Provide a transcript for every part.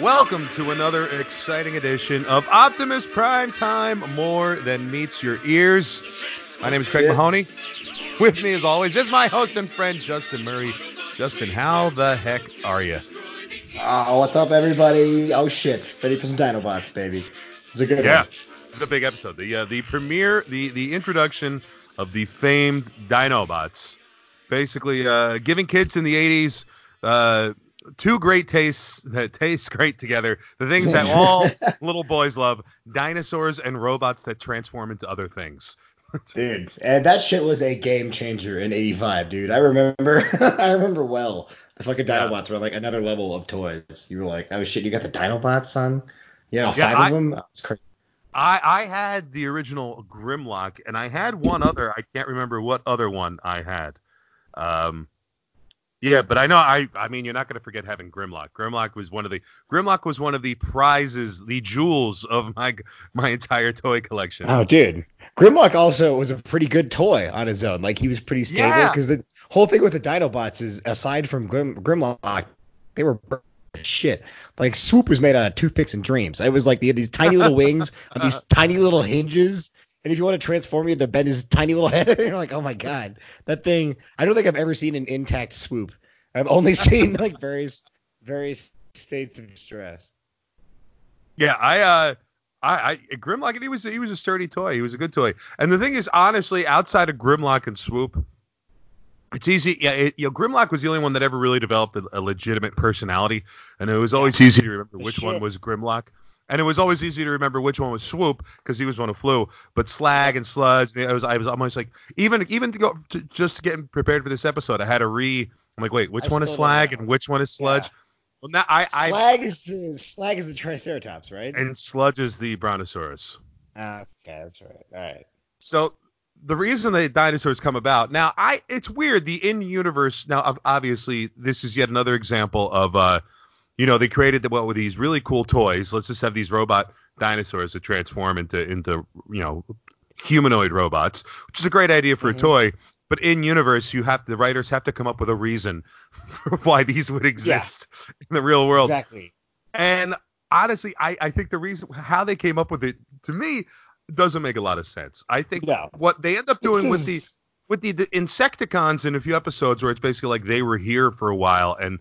Welcome to another exciting edition of Optimus Prime Time, more than meets your ears. My name is Craig Mahoney. With me, as always, is my host and friend Justin Murray. Justin, how the heck are you? Oh, what's up, everybody? Oh shit, ready for some Dinobots, baby. This is a good Yeah, one. this is a big episode. The uh, the premiere, the the introduction of the famed Dinobots, basically uh, giving kids in the 80s uh, two great tastes that taste great together. The things that all little boys love: dinosaurs and robots that transform into other things. Dude, and that shit was a game changer in '85, dude. I remember, I remember well. The fucking Yeah. Dinobots were like another level of toys. You were like, oh shit, you got the Dinobots, son? You know, Yeah, five I- of them. That was crazy. I, I had the original Grimlock, and I had one other. I can't remember what other one I had. Um, yeah, but I know I. I mean, you're not going to forget having Grimlock. Grimlock was one of the Grimlock was one of the prizes, the jewels of my my entire toy collection. Oh, dude. Grimlock also was a pretty good toy on his own. Like he was pretty stable Yeah. because the whole thing with the Dinobots is aside from Grim, Grimlock, they were shit. Like Swoop was made out of toothpicks and dreams. It was like they had these tiny little wings on these tiny little hinges. And if you want to transform it to bend his tiny little head, you're like, oh my god, that thing. I don't think I've ever seen an intact Swoop. I've only seen like various various states of stress. Yeah, I uh I, I Grimlock he was he was a sturdy toy. He was a good toy. And the thing is, honestly, outside of Grimlock and Swoop, it's easy. Yeah, it, you know, Grimlock was the only one that ever really developed a, a legitimate personality, and it was always easy to remember which sure. one was Grimlock. And it was always easy to remember which one was Swoop because he was one who flew. But Slag and Sludge, I was I was almost like even even to go to, just getting prepared for this episode, I had to re. I'm like, wait, which I one is Slag and which one is Sludge? Yeah. Well, now I, I Slag is the slag is the Triceratops, right? and Sludge is the Brontosaurus. Ah, okay, that's right. All right. So the reason that dinosaurs come about now, I it's weird. The in-universe now, obviously, this is yet another example of, uh, you know, they created the, what were these really cool toys. Let's just have these robot dinosaurs that transform into into you know humanoid robots, which is a great idea for Mhm. a toy. But in universe, you have the writers have to come up with a reason for why these would exist in the real world. Exactly. And honestly, I, I think the reason how they came up with it to me doesn't make a lot of sense. I think No. what they end up doing with the with the, the Insecticons in a few episodes where it's basically like they were here for a while and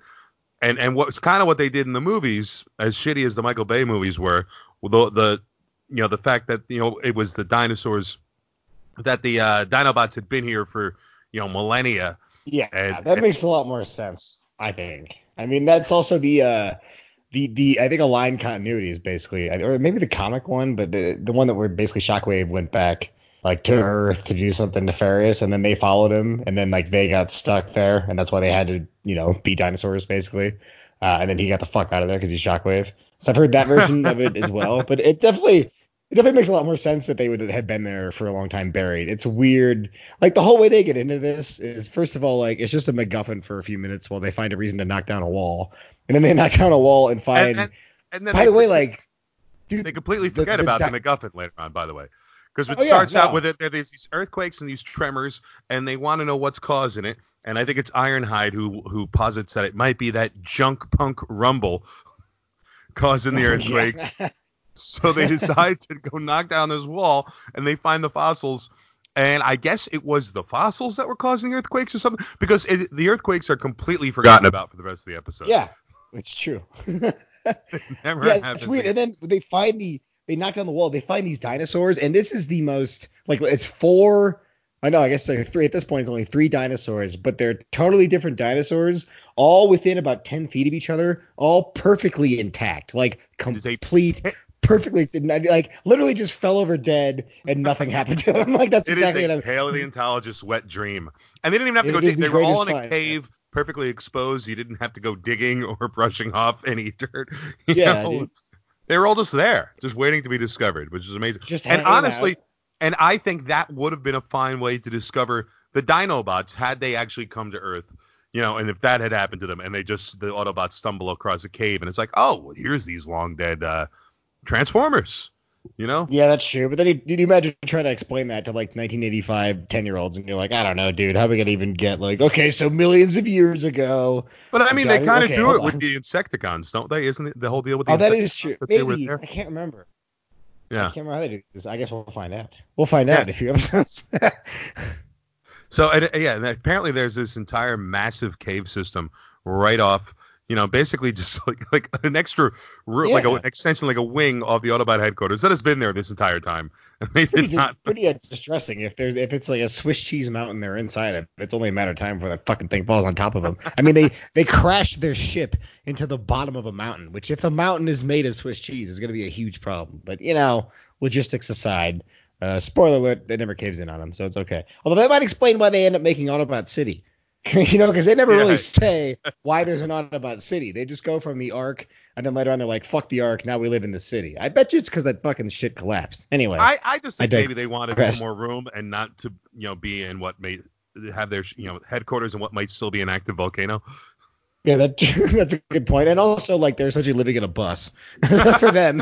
and and what's kind of what they did in the movies, as shitty as the Michael Bay movies were, the the you know the fact that you know it was the dinosaurs that the uh, Dinobots had been here for you know millennia. yeah, and- that makes a lot more sense. I think. I mean, that's also the uh, the the I think a line continuity is basically, or maybe the comic one, but the the one that where basically Shockwave went back like to Earth to do something nefarious, and then they followed him, and then like they got stuck there, and that's why they had to you know be dinosaurs basically, uh, and then he got the fuck out of there because he's Shockwave. So I've heard that version of it as well, but it definitely it definitely makes a lot more sense that they would have been there for a long time buried. It's weird. Like the whole way they get into this is first of all like it's just a MacGuffin for a few minutes while they find a reason to knock down a wall, and then they knock down a wall and find. And, and, and then by the way, like, dude, they completely the- forget the about di- the MacGuffin later on, by the way. Because it Oh, yeah, starts out no. with it, there- there's these earthquakes and these tremors, and they want to know what's causing it. And I think it's Ironhide who who posits that it might be that junk punk rumble causing the oh, earthquakes. Yeah. So they decide to go knock down this wall, and they find the fossils. And I guess it was the fossils that were causing the earthquakes or something, because it, the earthquakes are completely forgotten about for the rest of the episode. yeah, it's true. Never yeah, happens it's weird. again. And then they find the they knock down the wall. They find these dinosaurs, and this is the most like it's four. I know. I guess like three at this point. It's only three dinosaurs, but they're totally different dinosaurs, all within about ten feet of each other, all perfectly intact, like complete. Perfectly, like literally just fell over dead and nothing happened to them. Like that's It exactly what a I'm. paleontologist's wet dream. And they didn't even have to go dig. the They were all in a cave, perfectly exposed. You didn't have to go digging or brushing off any dirt. Yeah. They were all just there, just waiting to be discovered, which is amazing. Just and honestly, out. and I think that would have been a fine way to discover the Dinobots had they actually come to Earth. You know, and if that had happened to them, and they just the Autobots stumble across a cave, and it's like, oh, well, here's these long dead uh, Transformers. You know? Yeah, that's true. But then you, you imagine trying to explain that to like 1985 10 year olds, and you're like, I don't know, dude. How are we gonna even get like, okay, so millions of years ago? But I mean, they kind of okay, do it with the Insecticons, don't they? Isn't it the whole deal with the Oh, that is true. that Maybe? I can't remember. Yeah. I can't remember how they do this. I guess we'll find out. We'll find Yeah. out in a few episodes. So and, uh, yeah, and apparently there's this entire massive cave system right off. You know, basically just like like an extra room, like a, an extension, like a wing of the Autobot headquarters that has been there this entire time. And they pretty, did not. pretty distressing if there's if it's like a Swiss cheese mountain they're inside of. It's only a matter of time before that fucking thing falls on top of them. I mean, they they crashed their ship into the bottom of a mountain, which if the mountain is made of Swiss cheese, is going to be a huge problem. But you know, logistics aside, uh, spoiler alert, it never caves in on them, so it's okay. Although that might explain why they end up making Autobot City. you know, because they never Yeah. really say why there's an Autobot City. They just go from the Ark, and then later on they're like, "Fuck the Ark, now we live in the city." I bet you it's because that fucking shit collapsed. Anyway, I, I just think dig- maybe they wanted more room and not to you know be in what may have their you know headquarters and what might still be an active volcano. Yeah, that, that's a good point. And also, like, they're essentially living in a bus for them.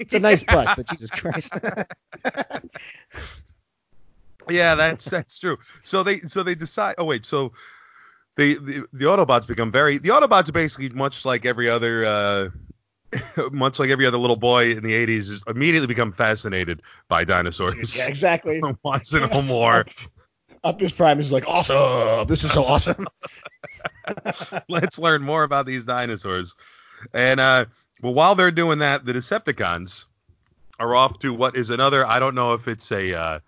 it's a nice bus, but Jesus Christ. Yeah, that's that's true. So they so they decide. Oh wait, so the the, the Autobots become very. The Autobots are basically much like every other. uh much like every other little boy in the 80s, immediately become fascinated by dinosaurs. yeah, exactly. Wants to know more. Optimus Prime is like, awesome. This is so awesome. Let's learn more about these dinosaurs. And uh, well, while they're doing that, the Decepticons are off to what is another. I don't know if it's a uh,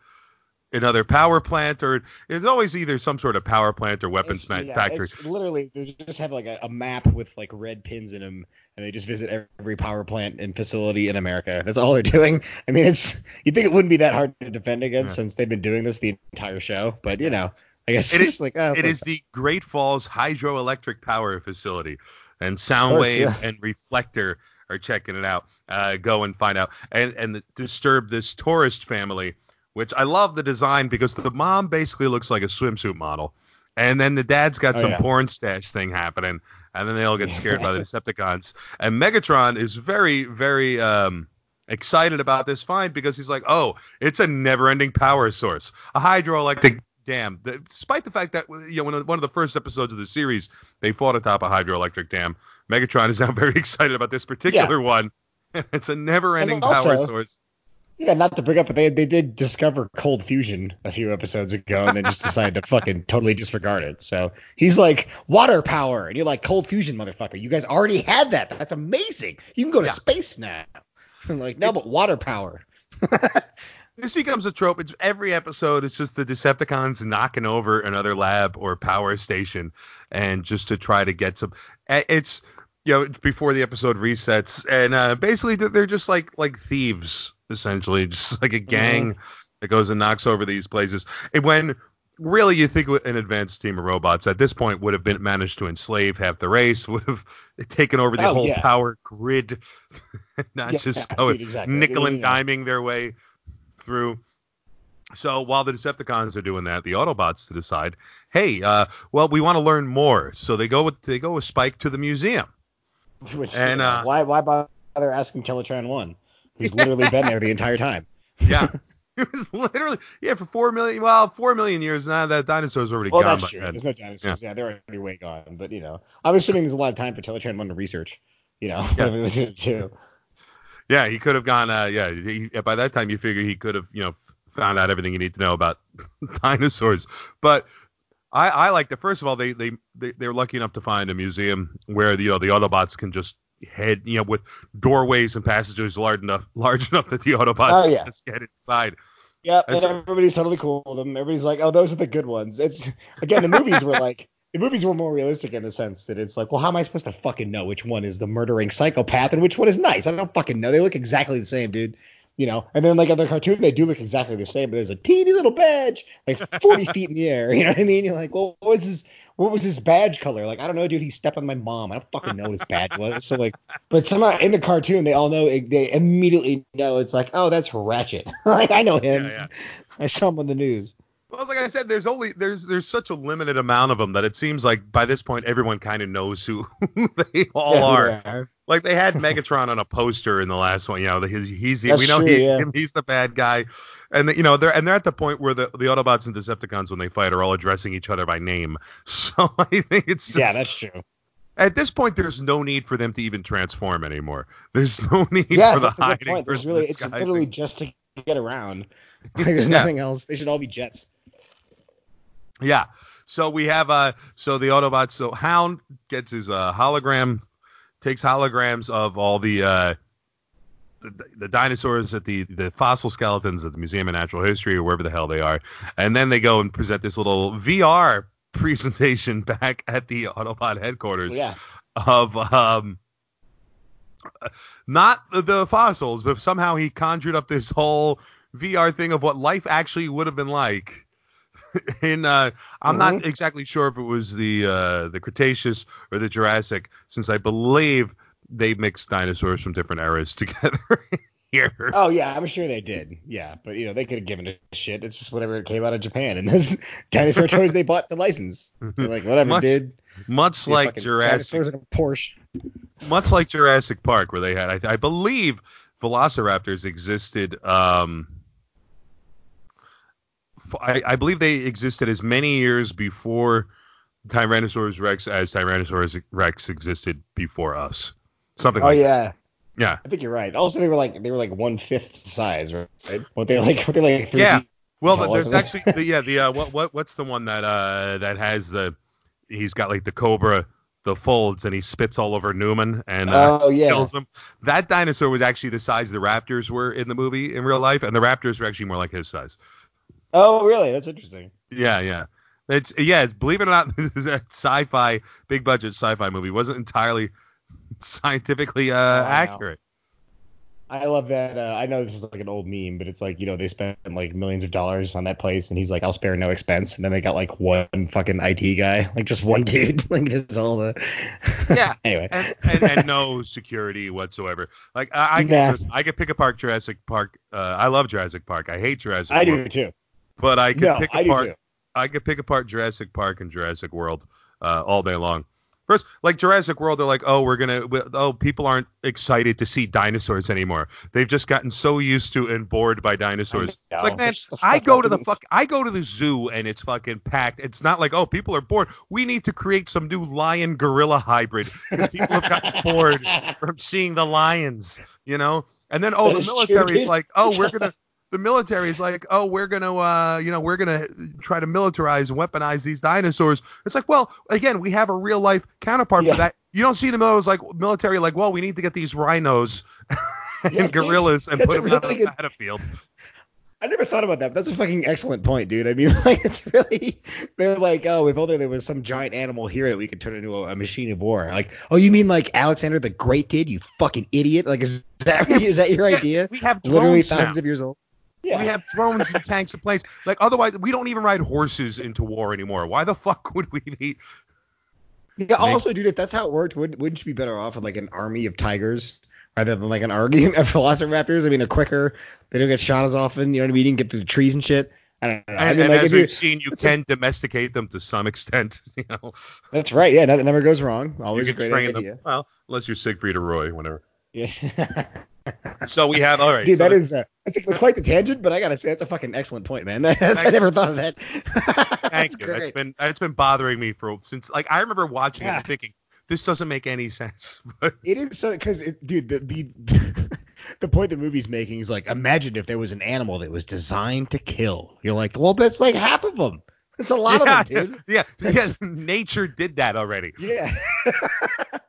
another power plant or it's always either some sort of power plant or weapons yeah, factory. It's literally, they just have like a, a map with like red pins in them, and they just visit every power plant and facility in America. That's all they're doing. I mean, it's you'd think it wouldn't be that hard to defend against Yeah. since they've been doing this the entire show, but you know, I guess It it's is- like, oh, It is the Great Falls Hydroelectric Power Facility, and course, Soundwave yeah. and Reflector are checking it out. Uh, go and find out, and and disturb this tourist family, which I love the design because the mom basically looks like a swimsuit model, and then the dad's got Oh, some yeah. porn stash thing happening, and then they all get scared by the Decepticons, and Megatron is very very um excited about this find because he's like, oh, it's a never-ending power source, a hydroelectric dam. Despite the fact that you know one of, one of the first episodes of the series, they fought atop a hydroelectric dam. Megatron is now very excited about this particular one. it's a never-ending power source. Yeah, not to bring up, but they they did discover cold fusion a few episodes ago, and they just decided to fucking totally disregard it. So he's like water power, and you're like cold fusion, motherfucker. You guys already had that. That's amazing. You can go to Yeah. space now. I'm like, no, It's- but water power. This becomes a trope. It's every episode. It's just the Decepticons knocking over another lab or power station, and just to try to get some. eh, It's you know before the episode resets, and uh, basically they're they're just like like thieves essentially, just like a gang that goes and knocks over these places. And when really you think an advanced team of robots at this point would have been managed to enslave half the race, would have taken over the Oh, whole yeah. power grid, not Yeah, just going exactly. nickel and diming their way through. So while the Decepticons are doing that, the Autobots decide, hey, uh, well, we want to learn more. So they go with they go with Spike to the museum. Which, And, uh, why why bother asking Teletran One, who's literally been there the entire time? Yeah, it was literally yeah for four million. Well, four million years now that dinosaur's already Well, gone that's true. then. There's no dinosaurs. Yeah. they're already way gone. But you know, I'm assuming there's a lot of time for Teletran One to research. You know, Yeah. what it do. Yeah, he could have gone. Uh, yeah, he, by that time you figure he could have you know found out everything you need to know about dinosaurs. But I, I like that. First of all, they they they they're lucky enough to find a museum where you know the Autobots can just head you know with doorways and passages large enough large enough that the Autobots Oh, yeah. can just get inside. Yeah, and everybody's totally cool with them. Everybody's like, oh, those are the good ones. It's again, the movies were like, the movies were more realistic in the sense that it's like, well, how am I supposed to fucking know which one is the murdering psychopath and which one is nice? I don't fucking know. They look exactly the same, dude. You know, and then like other cartoon, they do look exactly the same, but there's a teeny little badge, like 40 feet in the air. You know what I mean? You're like, well, what was his, what was his badge color? Like, I don't know, dude. He stepped on my mom. I don't fucking know what his badge was. So like, but somehow in the cartoon, they all know, they immediately know it's like, oh, that's Ratchet. like, I know him. Yeah, yeah. I saw him on the news. Well, like I said, there's only there's there's such a limited amount of them that it seems like by this point everyone kind of knows who, who they all Yeah, who are. Like they had Megatron on a poster in the last one. You know, he's, he's the, That's we know true, he, yeah. him, he's the bad guy, and the, you know they're and they're at the point where the the Autobots and Decepticons when they fight are all addressing each other by name. So I think it's just, yeah, that's true. at this point there's no need for them to even transform anymore. There's no need Yeah, for the that's a good point. There's really, it's disguising. literally just to get around. Like, there's Yeah. nothing else. They should all be jets. Yeah. So we have uh so the Autobots so Hound gets his uh hologram takes holograms of all the uh the, the dinosaurs at the the fossil skeletons at the Museum of Natural History or wherever the hell they are. And then they go and present this little VR presentation back at the Autobot headquarters Yeah. of um not the, the fossils, but somehow he conjured up this whole VR thing of what life actually would have been like. In uh, I'm not Mhm. exactly sure if it was the uh, the Cretaceous or the Jurassic, since I believe they mixed dinosaurs from different eras together here. Oh yeah, I'm sure they did. Yeah, but you know they could have given a shit. It's just whatever came out of Japan, and those dinosaur toys they bought the license. They're like whatever, Much dude. Much like Jurassic, Dinosaurs in a Porsche. much like Jurassic Park, where they had, I, I believe, Velociraptors existed. Um, I, I believe they existed as many years before Tyrannosaurus Rex as Tyrannosaurus Rex existed before us. Something like that. Oh like yeah, yeah. I think you're right. Also, they were like they were like one fifth size, right? What they like? What they like? Three Yeah. Well, tall there's actually the, yeah the uh, what what what's the one that uh that has the he's got like the cobra the folds and he spits all over Newman and uh, Oh yeah. kills him. That dinosaur was actually the size the raptors were in the movie in real life, and the raptors were actually more like his size. Oh really? That's interesting. Yeah, yeah. It's yeah. It's, believe it or not, this is a sci-fi, big budget sci-fi movie. wasn't entirely scientifically uh, accurate. I love that. Uh, I know this is like an old meme, but it's like you know they spent like millions of dollars on that place, and he's like, "I'll spare no expense." And then they got like one fucking IT guy, like just one dude, like just all the. Yeah. anyway. And, and, and no security whatsoever. Like I, I, Nah. could, I could pick apart Jurassic Park. Uh, I love Jurassic Park. I hate Jurassic. Park. I World, do too. But I could No, pick I apart. I could pick apart Jurassic Park and Jurassic World uh, all day long. First, like Jurassic World, they're like, oh, we're gonna, oh, people aren't excited to see dinosaurs anymore. They've just gotten so used to and bored by dinosaurs. I It's like, man, I go to the fuck, I go to the zoo and it's fucking packed. It's not like, oh, people are bored. We need to create some new lion gorilla hybrid because people have gotten bored from seeing the lions, you know. And then, oh, That the military's like, oh, we're gonna the military is like, oh, we're gonna, uh, you know, we're gonna try to militarize and weaponize these dinosaurs. It's like, well, again, we have a real life counterpart Yeah. for that. You don't see the military like military like, well, we need to get these rhinos and Yeah, gorillas and put them on really the good- battlefield. I never thought about that, but that's a fucking excellent point, dude. I mean, like, it's really they're like, oh, if only there was some giant animal here that we could turn into a, a machine of war. Like, oh, you mean like Alexander the Great did? You fucking idiot! Like, is that is that your idea? We have Literally drones now. thousands of years old. Yeah. We have drones and tanks and planes. Like otherwise, we don't even ride horses into war anymore. Why the fuck would we need? Yeah, also, dude, if that's how it worked, would, wouldn't you be better off with like an army of tigers rather than like an army of velociraptors? I mean, they're quicker, they don't get shot as often. You know what I mean? You can get through the trees and shit. I don't know. I And, mean, and like, as we've seen, you that's a- can domesticate them to some extent. You know, that's right. Yeah, that never goes wrong. you Always a great train idea. them. Well, unless you're Siegfried or Roy, whatever. Yeah. So we have all right. Dude, so that the- is uh, that's, that's quite the tangent, but I gotta say that's a fucking excellent point, man. I never thought of that. Thank you. great. That's been that's been bothering me for since like I remember watching it Yeah. and thinking this doesn't make any sense. It is so because dude, the the the point the movie's making is like, imagine if there was an animal that was designed to kill. You're like, well, that's like half of them. That's a lot yeah, of them, dude. yeah, yeah, nature did that already. Yeah.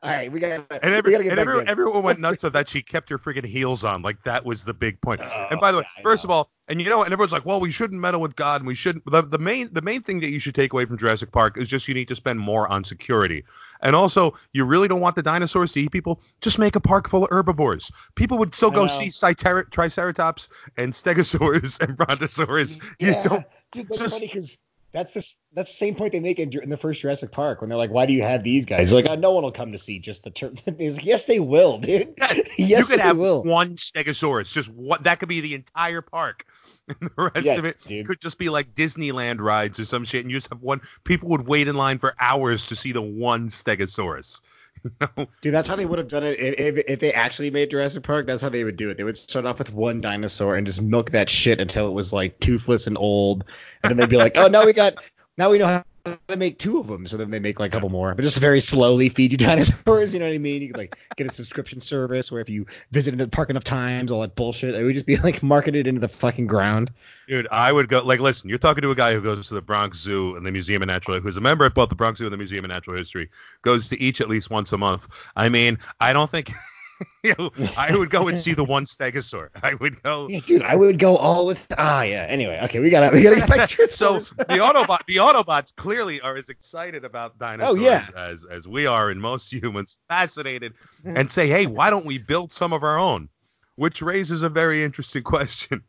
All right, we gotta And, every, we and every, everyone went nuts of that she kept her freaking heels on. Like that was the big point. Oh, and by the way, yeah, first of all, and you know, and everyone's like, well, we shouldn't meddle with God, and we shouldn't. The, the main the main thing that you should take away from Jurassic Park is just you need to spend more on security. And also, you really don't want the dinosaurs to eat people. Just make a park full of herbivores. People would still go see Triceratops and Stegosaurus and Brontosaurus. You yeah, don't. dude, that's just- funny because that's the that's the same point they make in, in the first Jurassic Park when they're like, why do you have these guys? They're like, oh, no one will come to see just the tur like, yes, they will, dude. yes, you could they have will. one Stegosaurus. Just what that could be the entire park. And the rest Yeah, of it dude. could just be like Disneyland rides or some shit, and you just have one. People would wait in line for hours to see the one Stegosaurus. Dude, that's how they would have done it if, if, if they actually made Jurassic Park. That's how they would do it. They would start off with one dinosaur and just milk that shit until it was like toothless and old, and then they'd be like, "Oh, now we got, now we know how to make two of them." So then they make like a couple more, but just very slowly feed you dinosaurs. You know what I mean? You could like get a subscription service where if you visit the park enough times, all that bullshit, it would just be like marketed into the fucking ground. Dude, I would go like listen, you're talking to a guy who goes to the Bronx Zoo and the Museum of Natural History who's a member at both the Bronx Zoo and the Museum of Natural History, goes to each at least once a month. I mean, I don't think you know, I would go and see the one stegosaur. I would go Yeah, dude, I would go all with ah yeah. Anyway, okay, we gotta we gotta get back to so the Autobot the Autobots clearly are as excited about dinosaurs Oh, yeah. as as we are and most humans fascinated and say, "Hey, why don't we build some of our own?" Which raises a very interesting question.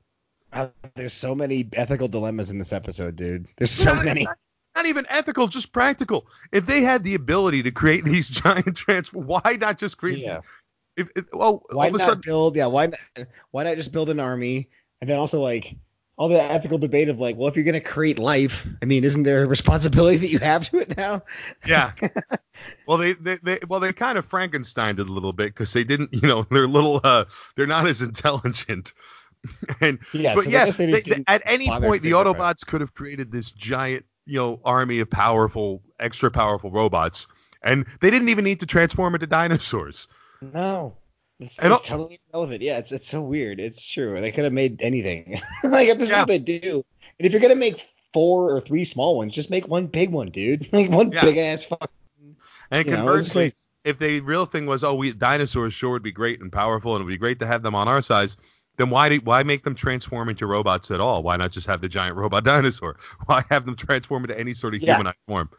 Ah, There's so many ethical dilemmas in this episode, dude. There's so many. not even ethical, just practical. If they had the ability to create these giant trans, why not just create? Yeah. If, if well, Why all of a not sudden, build? Yeah, why not, why not just build an army? And then also like all the ethical debate of like, well, if you're gonna create life, I mean, isn't there a responsibility that you have to it now? yeah. well, they, they, they well they kind of Frankensteined it a little bit because they didn't, you know, they're little, uh, they're not as intelligent. and Yeah, but so yeah, they they- at any point the figure it out. Autobots could have created this giant, you know, army of powerful, extra powerful robots, and they didn't even need to transform into dinosaurs. No. It's, it's al- totally irrelevant. Yeah, it's it's so weird. It's true. They could have made anything. like if this is what they do. And if you're gonna make four or three small ones, just make one big one, dude. Like one Yeah. big ass fuck. And You know, conversely, if the real thing was, oh, we dinosaurs sure would be great and powerful, and it would be great to have them on our size, then why do, why make them transform into robots at all? Why not just have the giant robot dinosaur? Why have them transform into any sort of Yeah. humanized form?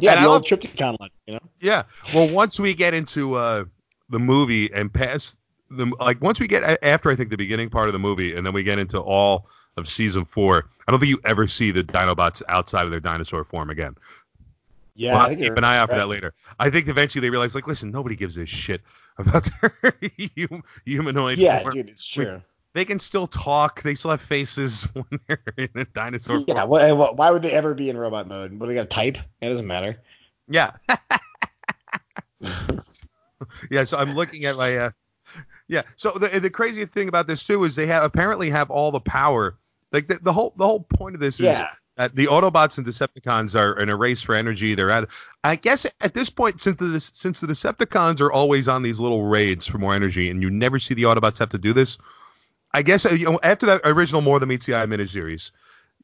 Yeah, And the I old Trypticon one, you know? Yeah. Well, once we get into uh, the movie and past the like, once we get after I think the beginning part of the movie, and then we get into all of season four, I don't think you ever see the Dinobots outside of their dinosaur form again. Yeah, we'll I think keep an eye out for that later. I think eventually they realize, like, listen, nobody gives a shit about their humanoid Yeah, form. dude, it's We- true. They can still talk. They still have faces when they're in a dinosaur Yeah, why- why would they ever be in robot mode? What do they got to type? It doesn't matter. Yeah. yeah. So I'm looking at my. Uh, yeah. So the the crazy thing about this too is they have apparently have all the power. Like the, the whole the whole point of this is Yeah. that the Autobots and Decepticons are in a race for energy. They're at. I guess at this point, since the since the Decepticons are always on these little raids for more energy, and you never see the Autobots have to do this. I guess uh, you know after that original More Than Meets the Eye miniseries,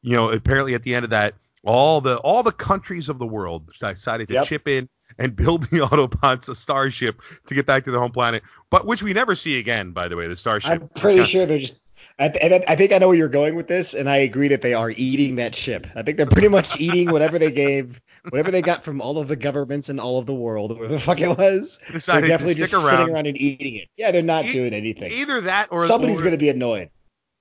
you know apparently at the end of that, all the all the countries of the world decided to Yep. chip in and build the Autobots a starship to get back to their home planet, but which we never see again. By the way, the starship. I'm pretty kinda- sure they're just. I, th- I think I know where you're going with this, and I agree that they are eating that ship. I think they're pretty much eating whatever they gave, whatever they got from all of the governments in all of the world, whatever the fuck it was. They're definitely just around. sitting around and eating it. Yeah, they're not E- doing anything. Either that or Somebody's or- gonna be annoyed.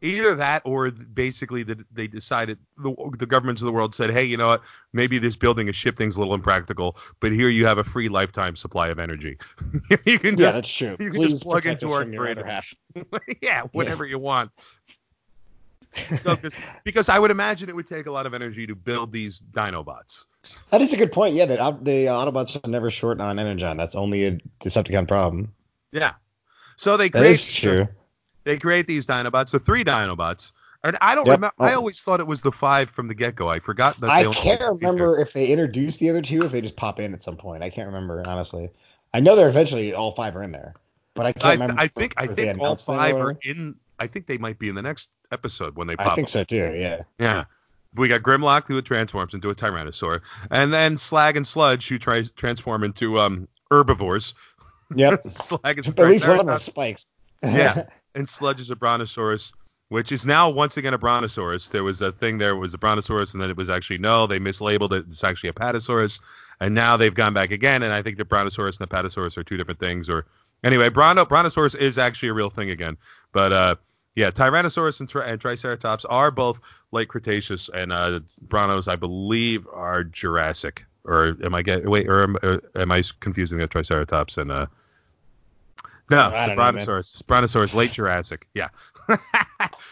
Either that or basically that they decided the, the governments of the world said hey you know what maybe this building a ship thing's a little impractical but here you have a free lifetime supply of energy you can Yeah, just that's true. you can Please just plug into our grid. yeah whatever you want so 'cause- because i would imagine it would take a lot of energy to build these dinobots That is a good point. Yeah, that Au- uh, the Autobots are never short on energon. That's only a Decepticon problem. yeah so they That create is true. They create these dinobots the three dinobots and i don't Yep. remember i always thought it was the five from the get-go i forgot that they I can't remember if they introduced the other two, if they just pop in at some point. I can't remember honestly. I know they're eventually all five are in there, but I can't I, remember. I think I they think all five are in. I think they might be in the next episode when they pop. In. I think up. so too. Yeah. Yeah. We got Grimlock who transforms into a Tyrannosaur, and then Slag and Sludge who tries transform into um herbivores. Yep. Slag is at least one of them spikes. Yeah. and Sludge is a Brontosaurus, which is now once again a Brontosaurus. There was a thing there was a Brontosaurus, and then it was actually no, they mislabeled it. It's actually a Patasaurus, and now they've gone back again, and I think the Brontosaurus and the Patasaurus are two different things. Or anyway, Bronto, Brontosaurus is actually a real thing again, but uh. Yeah, Tyrannosaurus and, tri- and Triceratops are both late Cretaceous, and uh, Brontos, I believe, are Jurassic. Or am I get wait? Or am, uh, am I confusing the Triceratops and uh? No, the don't know. Brontosaurus. Brontosaurus, late Jurassic. Yeah.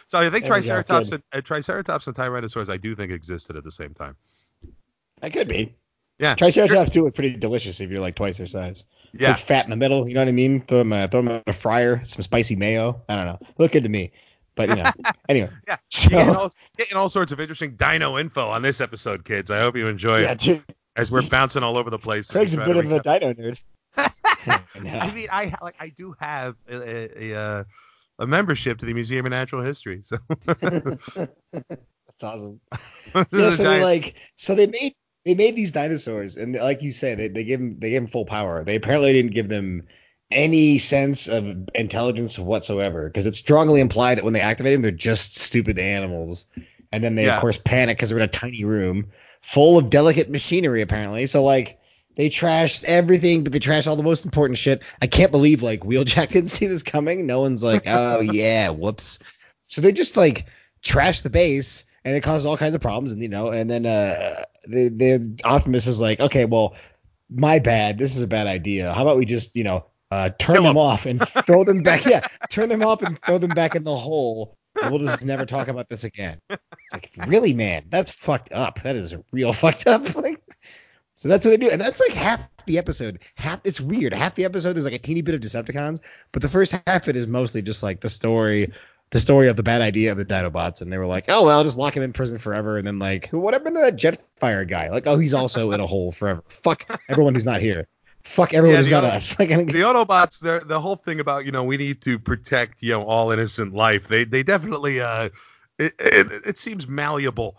so I think There Triceratops and uh, Triceratops and Tyrannosaurus, I do think existed at the same time. That could be. Yeah. Triceratops too look pretty delicious if you're like twice their size. Yeah. Fat in the middle. You know what I mean? Throw them, uh, throw them in a fryer, some spicy mayo. I don't know. Look good to me. But you know, anyway. Yeah. So, getting all, getting all sorts of interesting dino info on this episode, kids. I hope you enjoy yeah, it dude. as we're bouncing all over the place. Craig's a bit of a dino nerd. I mean, I like I do have a a, a, uh, a membership to the Museum of Natural History, so That's awesome. Yeah, so they giant- like so they made they made these dinosaurs and like you said, they, they gave them they gave them full power. They apparently didn't give them any sense of intelligence whatsoever because it's strongly implied that when they activate them, they're just stupid animals. And then they Yeah. of course panic because they're in a tiny room full of delicate machinery apparently. So like they trashed everything, but they trashed all the most important shit. I can't believe like Wheeljack didn't see this coming. No one's like, oh yeah, whoops. So they just like trashed the base, and it caused all kinds of problems. And you know, and then uh, the the Optimus is like, okay, well, my bad. This is a bad idea. How about we just you know uh, turn Kill them 'em. off and throw them back? Yeah, turn them off and throw them back in the hole. And we'll just never talk about this again. It's like, really, man, that's fucked up. That is a real fucked up. Like, so that's what they do, and that's like half the episode. Half it's weird. Half the episode there's like a teeny bit of Decepticons, but the first half of it is mostly just like the story, the story of the bad idea of the Dinobots, and they were like, oh well, just lock him in prison forever, and then like, what happened to that Jetfire guy? Like, oh, he's also in a hole forever. Fuck everyone who's not here. Fuck everyone Yeah, who's other- us. Like, the Autobots, the the whole thing about you know we need to protect you know all innocent life. They they definitely uh it it, it seems malleable.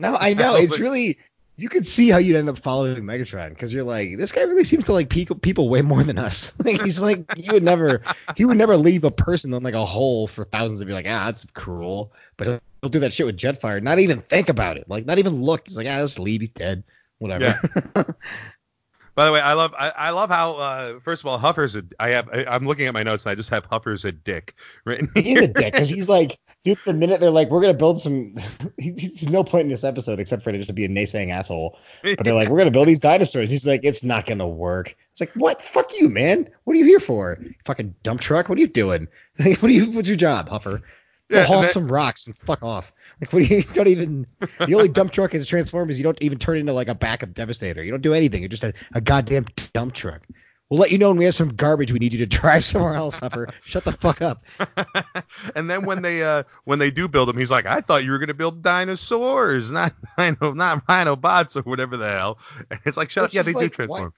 no, I know it's really. You could see how you'd end up following Megatron because you're like, this guy really seems to like people people way more than us. like he's like, he would never, he would never leave a person in like a hole for thousands to be like, ah, that's cruel. But he'll, he'll do that shit with Jetfire, not even think about it, like not even look. He's like, ah, just leave, he's dead, whatever. Yeah. By the way, I love I, I love how uh first of all Huffer's a I have I, I'm looking at my notes and I just have Huffer's a dick written he's here. a dick because he's like, the minute they're like, we're gonna build some, he, he's no point in this episode except for it just to be a naysaying asshole. But they're like, we're gonna build these dinosaurs. He's like, it's not gonna work. It's like, what? Fuck you, man. What are you here for? Fucking dump truck? What are you doing? Like, what are you? What's your job, Huffer? Yeah, haul that- some rocks and fuck off. Like, what do you? you Don't even. The only dump truck is Transformers. You don't even turn into like a backup Devastator. You don't do anything. You're just a, a goddamn dump truck. We'll let you know when we have some garbage we need you to drive somewhere else, Huffer. Shut the fuck up. and then when they uh when they do build them, he's like, I thought you were gonna build dinosaurs, not rhino, not rhinobots or whatever the hell. And it's like, shut up. Yeah, they do transform.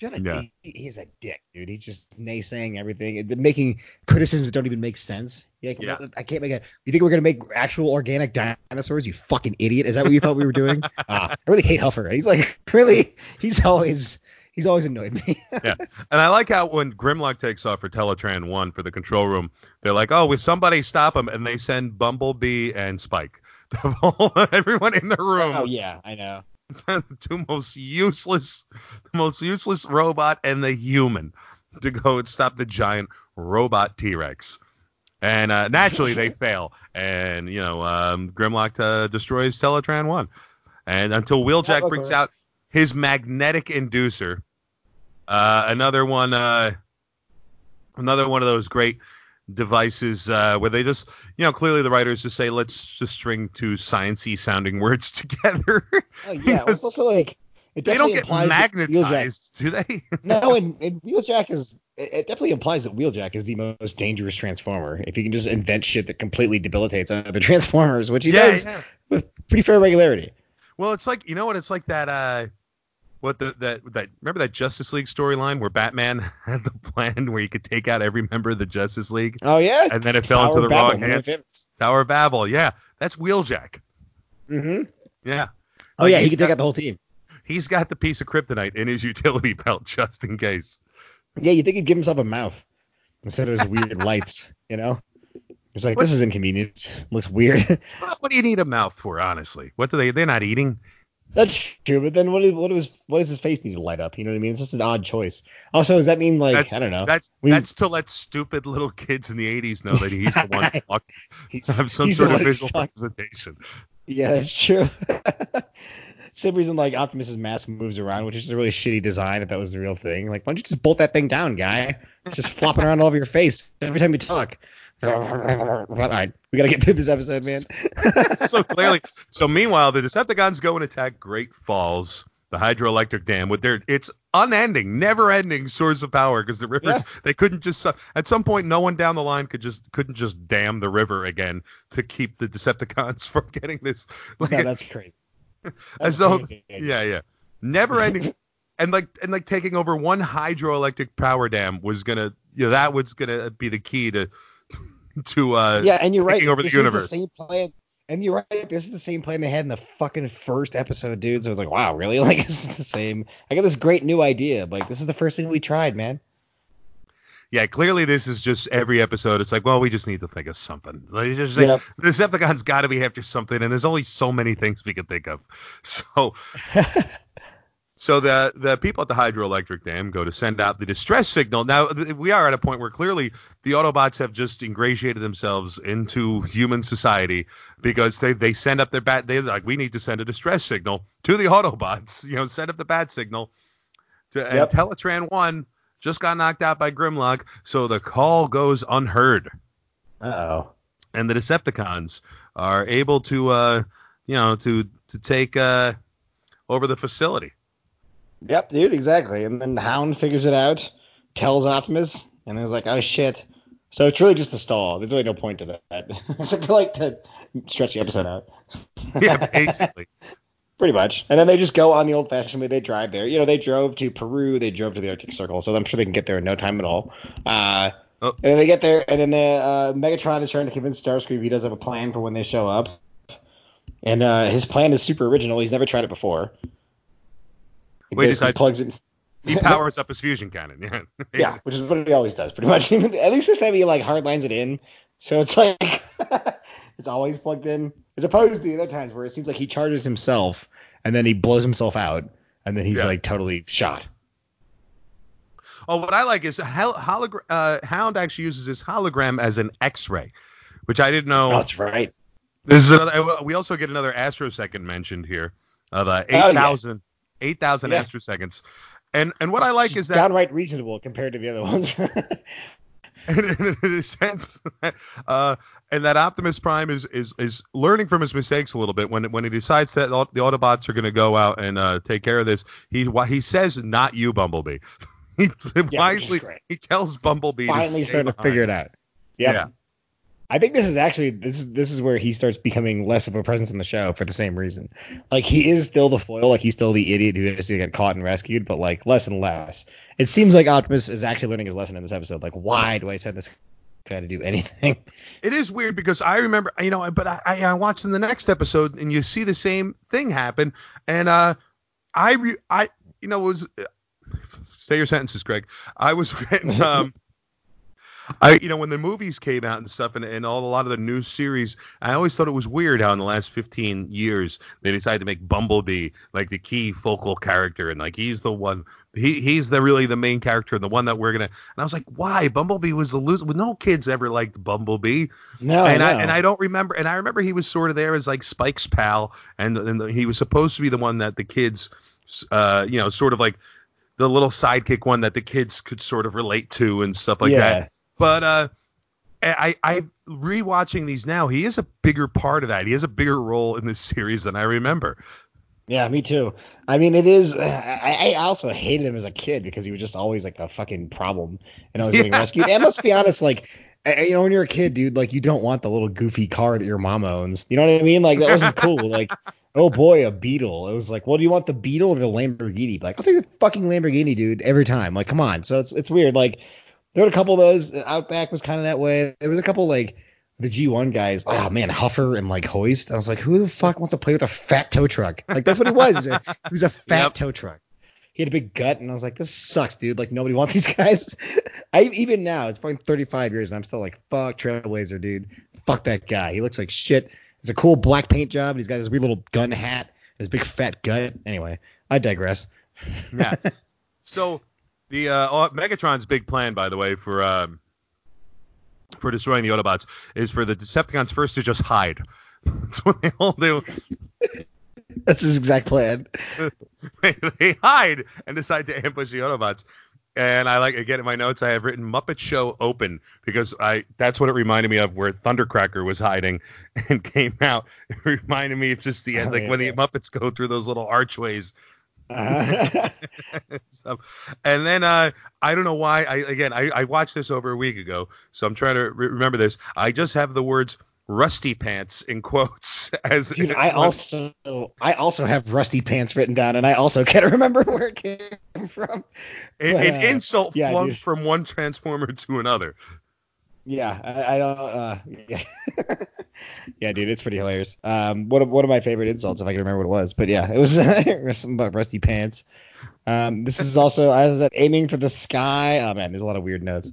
Yeah. He, he's a dick, dude. He's just naysaying everything, and making criticisms that don't even make sense. Yeah, Yeah. I can't make it. You think we're gonna make actual organic dinosaurs? You fucking idiot! Is that what you thought we were doing? Ah, I really hate Huffer. He's like, really? He's always, he's always annoyed me. yeah. And I like how when Grimlock takes off for Teletran 1 for the control room, they're like, oh, will somebody stop him? And they send Bumblebee and Spike. Everyone in the room. oh yeah, I know. the two most useless, the most useless robot and the human to go and stop the giant robot T-Rex. And uh, naturally they fail, and you know um, Grimlock uh, destroys Teletran one, and until Wheeljack brings out his magnetic inducer, uh, another one, uh, another one of those great devices uh, where they just, you know, clearly the writers just say let's just string two sciency sounding words together. Oh yeah. It's also like it they don't get magnetized, do they? No, and, and Wheeljack is it it definitely implies that Wheeljack is the most dangerous transformer. If he can just invent shit that completely debilitates other transformers, which he yeah, does yeah. with pretty fair regularity. Well, it's like you know what? It's like that. Uh, what the that that remember that Justice League storyline where Batman had the plan where he could take out every member of the Justice League, Oh yeah. and then it fell into the wrong hands. Tower of Babel. Yeah, that's Wheeljack. Mm-hmm. Yeah. Oh Like, yeah, he could can take out the whole team. He's got the piece of kryptonite in his utility belt just in case. Yeah, you think he'd give himself a mouth instead of his weird lights, you know? It's like What- this is inconvenient. Looks weird. What do you need a mouth for, honestly? What do they? They're not eating. That's true, but then what is what is what does his face need to light up? You know what I mean? It's just an odd choice. Also, does that mean like That's- I don't know? That's We- that's to let stupid little kids in the 80s know that he's the one to He's, have some sort of visual stuck. representation. Yeah, that's true. Same reason like Optimus's mask moves around, which is a really shitty design if that was the real thing. Like, why don't you just bolt that thing down, guy? It's just flopping around all over your face every time you talk. All right, we gotta get through this episode, man. so clearly, so meanwhile, the Decepticons go and attack Great Falls, the hydroelectric dam with their it's unending, never-ending source of power because the rivers Yeah. they couldn't just at some point no one down the line could just couldn't just dam the river again to keep the Decepticons from getting this like No, that's crazy. and That's so crazy. yeah yeah never ending and like and like taking over one hydroelectric power dam was gonna you know that was gonna be the key to to uh Yeah, and you're right. over the this universe. is the same plan. And you're right. This is the same plan they had in the fucking first episode, dude. So I was like, wow, really? Like this is the same. I got this great new idea. Like this is the first thing we tried, man. yeah clearly this is just every episode it's like well we just need to think of something like, just like, Yep. the Decepticons got to be after something and there's only so many things we can think of so So the the people at the hydroelectric dam go to send out the distress signal. Now th- we are at a point where clearly the Autobots have just ingratiated themselves into human society because they they send up their bat. They're like, we need to send a distress signal to the Autobots. You know, send up the bat signal. To, and Yep. Teletran one just got knocked out by Grimlock, so the call goes unheard, Uh oh. and the Decepticons are able to uh you know to to take uh over the facility. Yep, dude, exactly. And then Hound figures it out, tells Optimus, and then he's like, oh shit. So it's really just a stall. There's really no point to that. Except for like to stretch the episode out. Yeah, basically. Pretty much. And then they just go on the old fashioned way. They drive there. You know, they drove to Peru. They drove to the Arctic Circle. So I'm sure they can get there in no time at all. Uh, Oh. And then they get there, and then the, uh, Megatron is trying to convince Starscream he does have a plan for when they show up. And uh, his plan is super original. He's never tried it before. He Wait, basically plugs it. He powers up his fusion cannon. Yeah. Yeah, which is what he always does, pretty much. At least this time he like hard lines it in, so it's like it's always plugged in, as opposed to the other times where it seems like he charges himself and then he blows himself out, and then he's Yeah. like totally shot. Oh, what I like is hol- hologra- uh, Hound actually uses his hologram as an X-ray, which I didn't know. Oh, that's right. This is another, we also get another Astro Second mentioned here of uh, Oh, yeah. 8,000 8,000 Yeah. astroseconds. And and what I like is that downright reasonable compared to the other ones. in a sense, uh, and that Optimus Prime is, is is learning from his mistakes a little bit when when he decides that all- the Autobots are going to go out and uh, take care of this. He why he says not you, Bumblebee. he is wisely he tells Bumblebee Finally starting to figure it out. Yep. Yeah. I think this is actually this is this is where he starts becoming less of a presence in the show for the same reason. Like he is still the foil, like he's still the idiot who has to get caught and rescued, but like less and less. It seems like Optimus is actually learning his lesson in this episode. Like, why do I send this guy to do anything? It is weird because I remember, you know, but I, I, I watched in the next episode and you see the same thing happen, and uh, I, re, I, you know, was stay your sentences, Greg. I was um, I, you know, when the movies came out and stuff, and, and all a lot of the new series, I always thought it was weird how in the last 15 years they decided to make Bumblebee like the key focal character, and like he's the one, he he's the really the main character, and the one that we're gonna. And I was like, why? Bumblebee was the loser. Well, no kids ever liked Bumblebee No, and I and I don't remember and I remember he was sort of there as like Spike's pal and and he was supposed to be the one that the kids uh you know sort of like the little sidekick one that the kids could sort of relate to and stuff like Yeah. that. But uh I I rewatching these now, he is a bigger part of that. He has a bigger role in this series than I remember. Yeah, me too. I mean, it is. I, I also hated him as a kid because he was just always like a fucking problem, and I was getting Yeah. rescued. And let's be honest, like, you know, when you're a kid, dude, like, you don't want the little goofy car that your mom owns. You know what I mean? Like, that wasn't cool. Like, oh boy, a Beetle. It was like, well, do you want the Beetle or the Lamborghini? Like, I'll take the fucking Lamborghini, dude, every time. Like, come on. So it's it's weird. Like, there were a couple of those. Outback was kind of that way. There was a couple like the G1 guys, oh man, Huffer and like Hoist. I was like, who the fuck wants to play with a fat tow truck? Like that's what he was. he was a fat Yep. tow truck. He had a big gut, and I was like, this sucks, dude. Like nobody wants these guys. I even now, it's been 35 years, and I'm still like, fuck Trailblazer, dude. Fuck that guy. He looks like shit. It's a cool black paint job, and he's got this weird little gun hat, his big fat gut. Anyway, I digress. Yeah. so the uh, Megatron's big plan, by the way, for um, for destroying the Autobots is for the Decepticons first to just hide. That's what they all do. That's his exact plan. they, hide and decide to ambush the Autobots. And I like again in my notes I have written Muppet Show open because I that's what it reminded me of where Thundercracker was hiding and came out. It reminded me of just the end Oh, like when yeah. the Muppets go through those little archways. Uh-huh. so, and then uh, I don't know why. I again I, I watched this over a week ago, so I'm trying to re- remember this. I just have the words "rusty pants" in quotes as. Dude, I also I also have rusty pants written down, and I also can't remember where it came from. an, an uh, insult yeah, flung dude. from one transformer to another. Yeah, I, I don't. Uh, yeah. yeah, dude, it's pretty hilarious. Um, one of one of my favorite insults, if I can remember what it was. But yeah, it was something about rusty pants. Um, this is also I was aiming for the sky. Oh man, there's a lot of weird notes.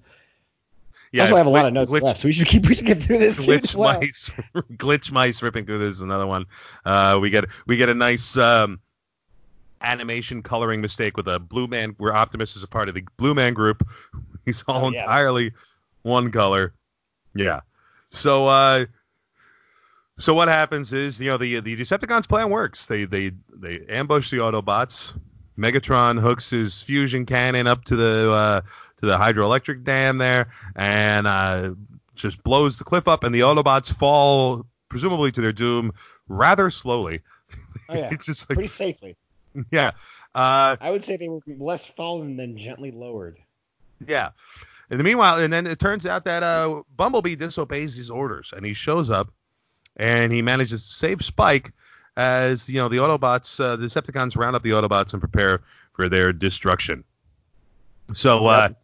Yeah, also, I have a lot of notes glitch, left, so we should keep we should get through this. glitch well. mice, glitch mice ripping through this is another one. Uh, we get we get a nice um, animation coloring mistake with a blue man. Where Optimus is a part of the blue man group. He's all Oh, yeah. entirely one color. Yeah. So uh, so what happens is you know the the Decepticons plan works. They they they ambush the Autobots. Megatron hooks his fusion cannon up to the uh, to the hydroelectric dam there and uh, just blows the cliff up, and the Autobots fall presumably to their doom rather slowly. Oh yeah, it's just like pretty safely. yeah, uh, I would say they were less fallen than gently lowered. yeah. In the meanwhile, and then it turns out that uh, Bumblebee disobeys his orders, and he shows up, and he manages to save Spike as you know the Autobots, uh, the Decepticons round up the Autobots and prepare for their destruction. So uh, Yep.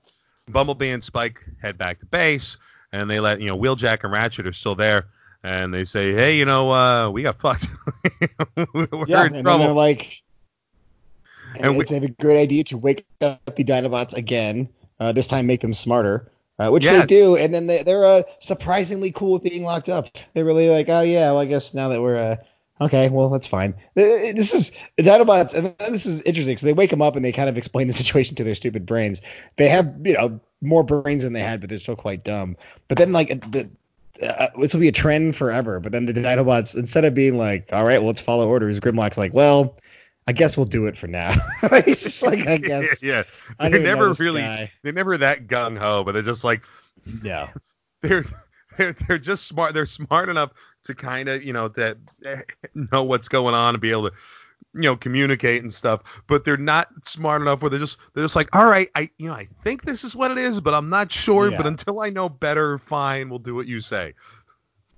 Bumblebee and Spike head back to base, and they let you know Wheeljack and Ratchet are still there, and they say, hey, you know, uh, we got fucked. We're yeah, in and trouble. they're like, And and we- it's a great idea to wake up the Dinobots again. Uh, this time, make them smarter, uh, which they do. And then they, they're uh, surprisingly cool with being locked up. They're really like, oh yeah, well I guess now that we're uh, okay, well that's fine. Uh, This is the Dinobots, and this is interesting. So they wake them up and they kind of explain the situation to their stupid brains. They have you know more brains than they had, but they're still quite dumb. But then like the uh, this will be a trend forever. But then the Dinobots, instead of being like, all right, well, let's follow orders, Grimlock's like, well, I guess we'll do it for now. He's just like, I guess. yeah, I they're never really, guy. they're never that gung ho, but they're just like, No. they're they're they're just smart. They're smart enough to kind of you know to eh, know what's going on and be able to you know communicate and stuff. But they're not smart enough where they're just they're just like, all right, I you know I think this is what it is, but I'm not sure. But until I know better, fine, we'll do what you say.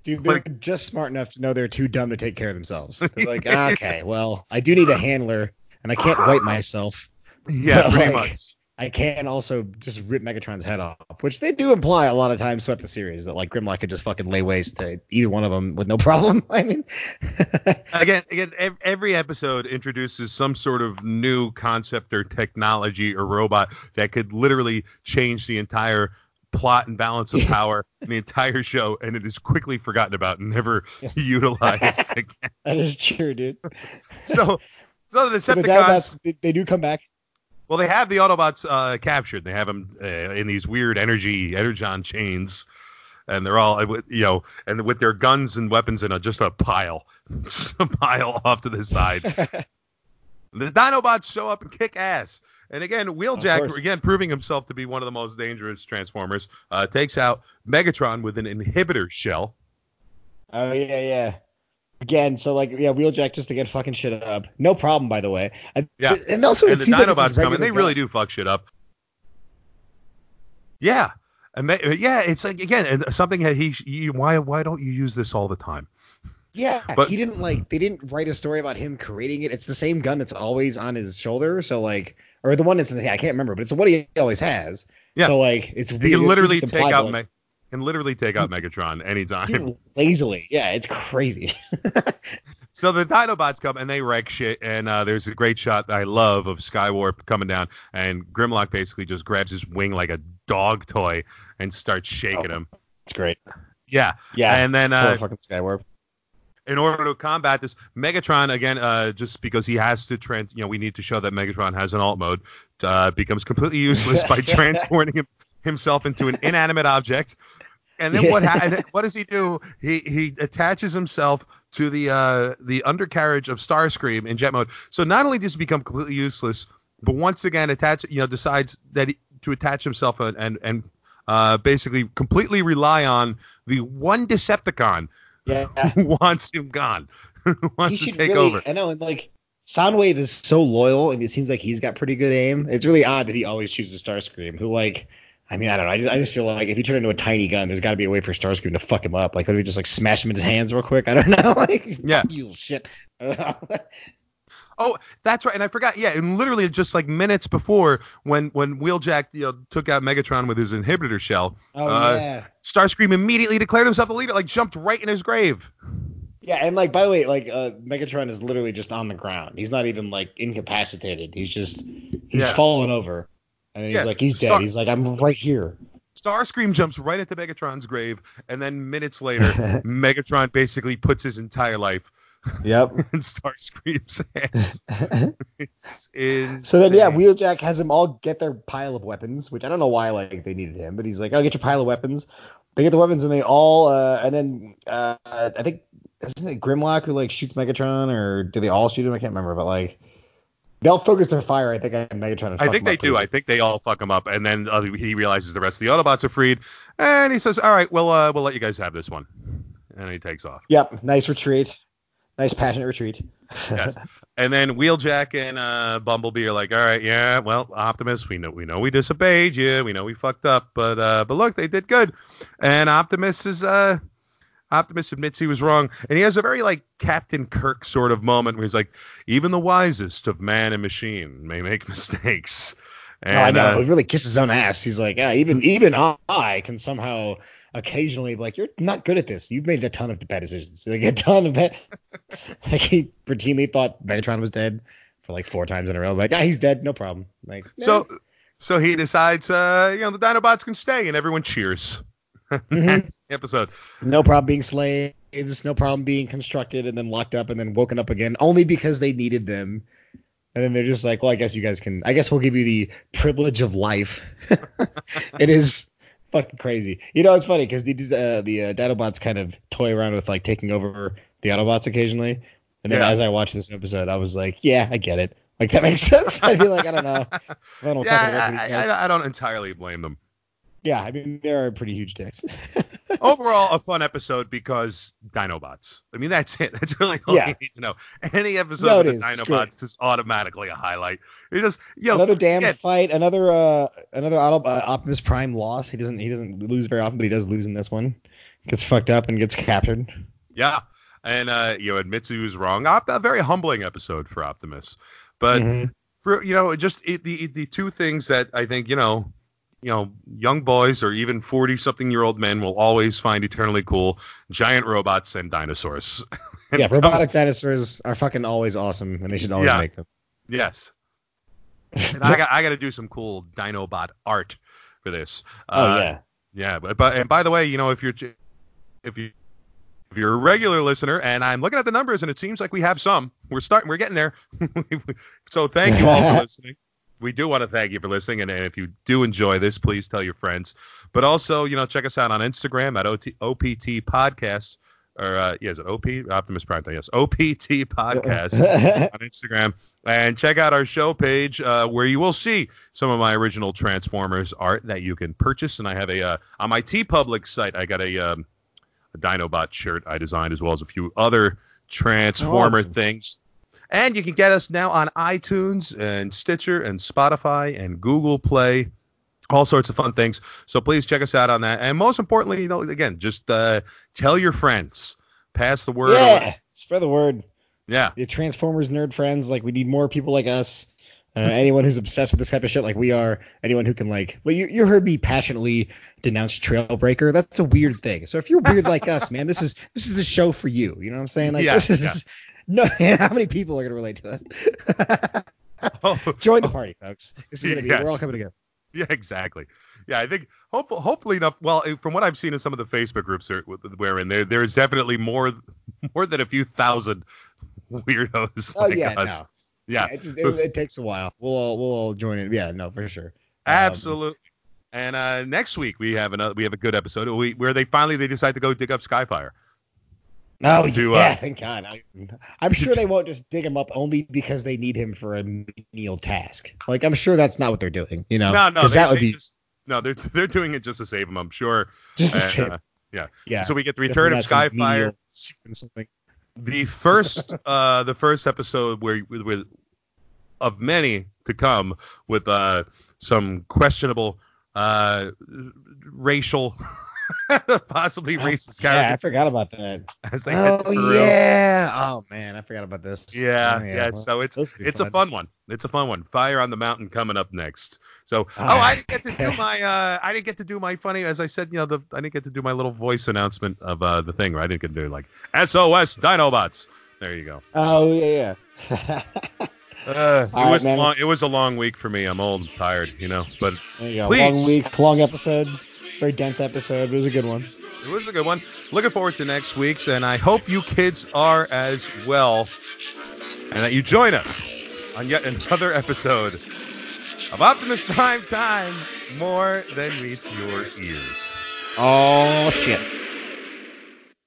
Dude, they're Like- just smart enough to know they're too dumb to take care of themselves. They're like, ah, okay, well, I do need a handler, and I can't wipe myself. Yeah, But, pretty like, much. I can also just rip Megatron's head off, which they do imply a lot of times throughout the series that like Grimlock could just fucking lay waste to either one of them with no problem. I mean, again, again, every episode introduces some sort of new concept or technology or robot that could literally change the entire plot and balance of power in the entire show, and it is quickly forgotten about and never utilized again. that is true, dude. So, so the Decepticons, they, they do come back. well, they have the Autobots uh, captured. They have them uh, in these weird energy energon chains. And they're all, uh, you know, and with their guns and weapons in a, just a pile, a pile off to the side. The Dinobots show up and kick ass. And again, Wheeljack, again, proving himself to be one of the most dangerous Transformers, uh, takes out Megatron with an inhibitor shell. Oh yeah, yeah. Again, so like yeah, Wheeljack just to get fucking shit up. No problem, by the way. I, Yeah. And also, and the seems like Dinobots come, and they really do fuck shit up. Yeah. And ma- yeah, it's like again and something that he, he why why don't you use this all the time? Yeah, But- he didn't like they didn't write a story about him creating it. It's the same gun that's always on his shoulder, so like or the one that's I can't remember, but it's what he always has. Yeah. So like it's He weird. can literally take out but, Me- can literally take out Megatron anytime. lazily. Yeah, it's crazy. So the Dinobots come and they wreck shit, and uh, there's a great shot that I love of Skywarp coming down, and Grimlock basically just grabs his wing like a dog toy and starts shaking him. it's great. Yeah, Yeah. and then uh, fucking Skywarp. In order to combat this, Megatron again, uh, just because he has to trans, you know, we need to show that Megatron has an alt mode, uh, becomes completely useless by transporting him, himself into an inanimate object. And then what? Ha- what does he do? He he attaches himself to the uh, the undercarriage of Starscream in jet mode. So not only does he become completely useless, but once again attach, you know, decides that he, to attach himself and and, and uh, basically completely rely on the one Decepticon Yeah. wants him gone, wants to take really, over. I know, and like Soundwave is so loyal, and it seems like he's got pretty good aim. It's really odd that he always chooses Starscream, who like. I mean, I don't know. I just, I just feel like if you turn into a tiny gun, there's got to be a way for Starscream to fuck him up. Like, could we just like smash him in his hands real quick? I don't know. like, Yeah. you shit. Oh, that's right. And I forgot. Yeah, and literally just like minutes before when when Wheeljack you know took out Megatron with his inhibitor shell, oh Uh, yeah. Starscream immediately declared himself the leader, like jumped right in his grave. Yeah, and like by the way, like uh, Megatron is literally just on the ground. He's not even like incapacitated. He's just he's Yeah. fallen over, and he's Yeah, like he's dead. Star- he's like I'm right here. Starscream jumps right into Megatron's grave, and then minutes later, Megatron basically puts his entire life Yep. in Starscream's hands. So then yeah, Wheeljack has them all get their pile of weapons, which I don't know why like they needed him, but he's like, I'll get your pile of weapons. They get the weapons and they all uh, and then uh, I think isn't it Grimlock who like shoots Megatron or do they all shoot him? I can't remember, but like they'll focus their fire. I think on Megatron. And I think they do. pretty I think they all fuck him up, and then uh, he realizes the rest of the Autobots are freed, and he says, "All right, well, uh, we'll let you guys have this one," and he takes off. Yep, nice retreat. Nice passionate retreat. Yes. And then Wheeljack and uh, Bumblebee are like, "All right, yeah, well, Optimus, we know we know we disobeyed you, we know we fucked up, but uh, but look, they did good." And Optimus is uh, Optimus admits he was wrong, and he has a very like Captain Kirk sort of moment where he's like, "Even the wisest of man and machine may make mistakes." And, oh, I know. uh, he really kisses his own ass. He's like, yeah, even even I can somehow occasionally like, you're not good at this. You've made a ton of bad decisions. Like a ton of bad. like he routinely thought Megatron was dead for like four times in a row. Like, ah, he's dead, no problem. Like, So so he decides, uh, you know, the Dinobots can stay, and everyone cheers. Mhm. Episode. no problem being slaves, no problem being constructed and then locked up and then woken up again, only because they needed them. And then they're just like, well, I guess you guys can. I guess we'll give you the privilege of life. it is fucking crazy. You know, it's funny because the uh, the uh, Dinobots kind of toy around with like taking over the Autobots occasionally. And then Yeah. as I watched this episode, I was like, yeah, I get it. Like that makes sense. I'd be like, I don't know. I don't Yeah, I. I, I don't entirely blame them. Yeah, I mean, they're pretty huge dicks. Overall, a fun episode because Dinobots. I mean, that's it. That's really all Yeah. you need to know. Any episode No, with is. Great. Dinobots is automatically a highlight. It's just, know, another damn again, fight, another uh another uh, Optimus Prime loss. He doesn't he doesn't lose very often, but he does lose in this one. Gets fucked up and gets captured. yeah. And uh, you know, admits he was wrong. Op- a very humbling episode for Optimus. But Mhm. for you know, just it, the the two things that I think you know, you know, young boys or even forty something year old men will always find eternally cool: giant robots and dinosaurs. And yeah, robotic dinosaurs are fucking always awesome, and they should always Yeah. make them. Yes. And I got I got to do some cool Dinobot art for this. oh Uh, yeah. Yeah, but, but and by the way, you know if you're if you if you're a regular listener, and I'm looking at the numbers, and it seems like we have some. We're starting. We're getting there. so thank you all for listening. We do want to thank you for listening, and, and if you do enjoy this, please tell your friends. But also, you know, check us out on Instagram at OT, OPT Podcast, or uh, yeah, is it OP Optimus Prime? Yes, OPT Podcast on Instagram. And check out our show page uh, where you will see some of my original Transformers art that you can purchase. And I have a uh, on my TeePublic site. I got a, um, a Dinobot shirt I designed as well as a few other Transformer Awesome. things. And you can get us now on iTunes and Stitcher and Spotify and Google Play. All sorts of fun things. So please check us out on that. And most importantly, you know, again, just uh, tell your friends, pass the word. yeah, along. spread the word. Yeah. The Transformers nerd friends, like we need more people like us. Uh, anyone who's obsessed with this type of shit, like we are. Anyone who can like, well, you, you heard me passionately denounce Trailbreaker. That's a weird thing. So if you're weird like us, man, this is this is the show for you. You know what I'm saying? Like Yeah, this is no. How many people are gonna relate to us? Oh, Join the party, folks. This is gonna be. Yes. We're all coming together. Yeah, exactly. Yeah, I think hope, hopefully enough. Well, eh, from what I've seen in some of the Facebook groups are- we're in, there there's definitely more more than a few thousand weirdos Oh like yeah, us. no. Yeah, it, it, it takes a while. We'll all we'll all join it. Yeah, no, for sure. Um, absolutely. And uh, next week we have another we have a good episode we, where they finally they decide to go dig up Skyfire. Oh to, yeah, uh, thank God. I, I'm sure they won't just dig him up only because they need him for a menial task. Like I'm sure that's not what they're doing. You know, no, no, they- that would be just- no, they're they're doing it just to save him, I'm sure. just And, same. uh, yeah. yeah. So we get the return of Skyfire. something. the first uh the first episode where with of many to come with uh some questionable uh racial possibly racist characters. Yeah, I forgot about that. As they head Oh yeah. Oh man, I forgot about this. Yeah, Oh, yeah. Well, So it's those would be it's a fun. fun one. It's a fun one. Fire on the Mountain coming up next. So oh, All I didn't get to do my uh I didn't get to do my funny as I said, you know, the I didn't get to do my little voice announcement of uh the thing, right? I didn't get to do like SOS Dinobots. There you go. Oh yeah, yeah. Uh, it All right, was man. long, it was a long week for me. I'm old and tired, you know, but there you go. Please. Long week, long episode. Very dense episode. But It was a good one. it was a good one. Looking forward to next week's, and I hope you kids are as well, and that you join us on yet another episode of Optimus Prime Time, more than meets your ears. Oh shit.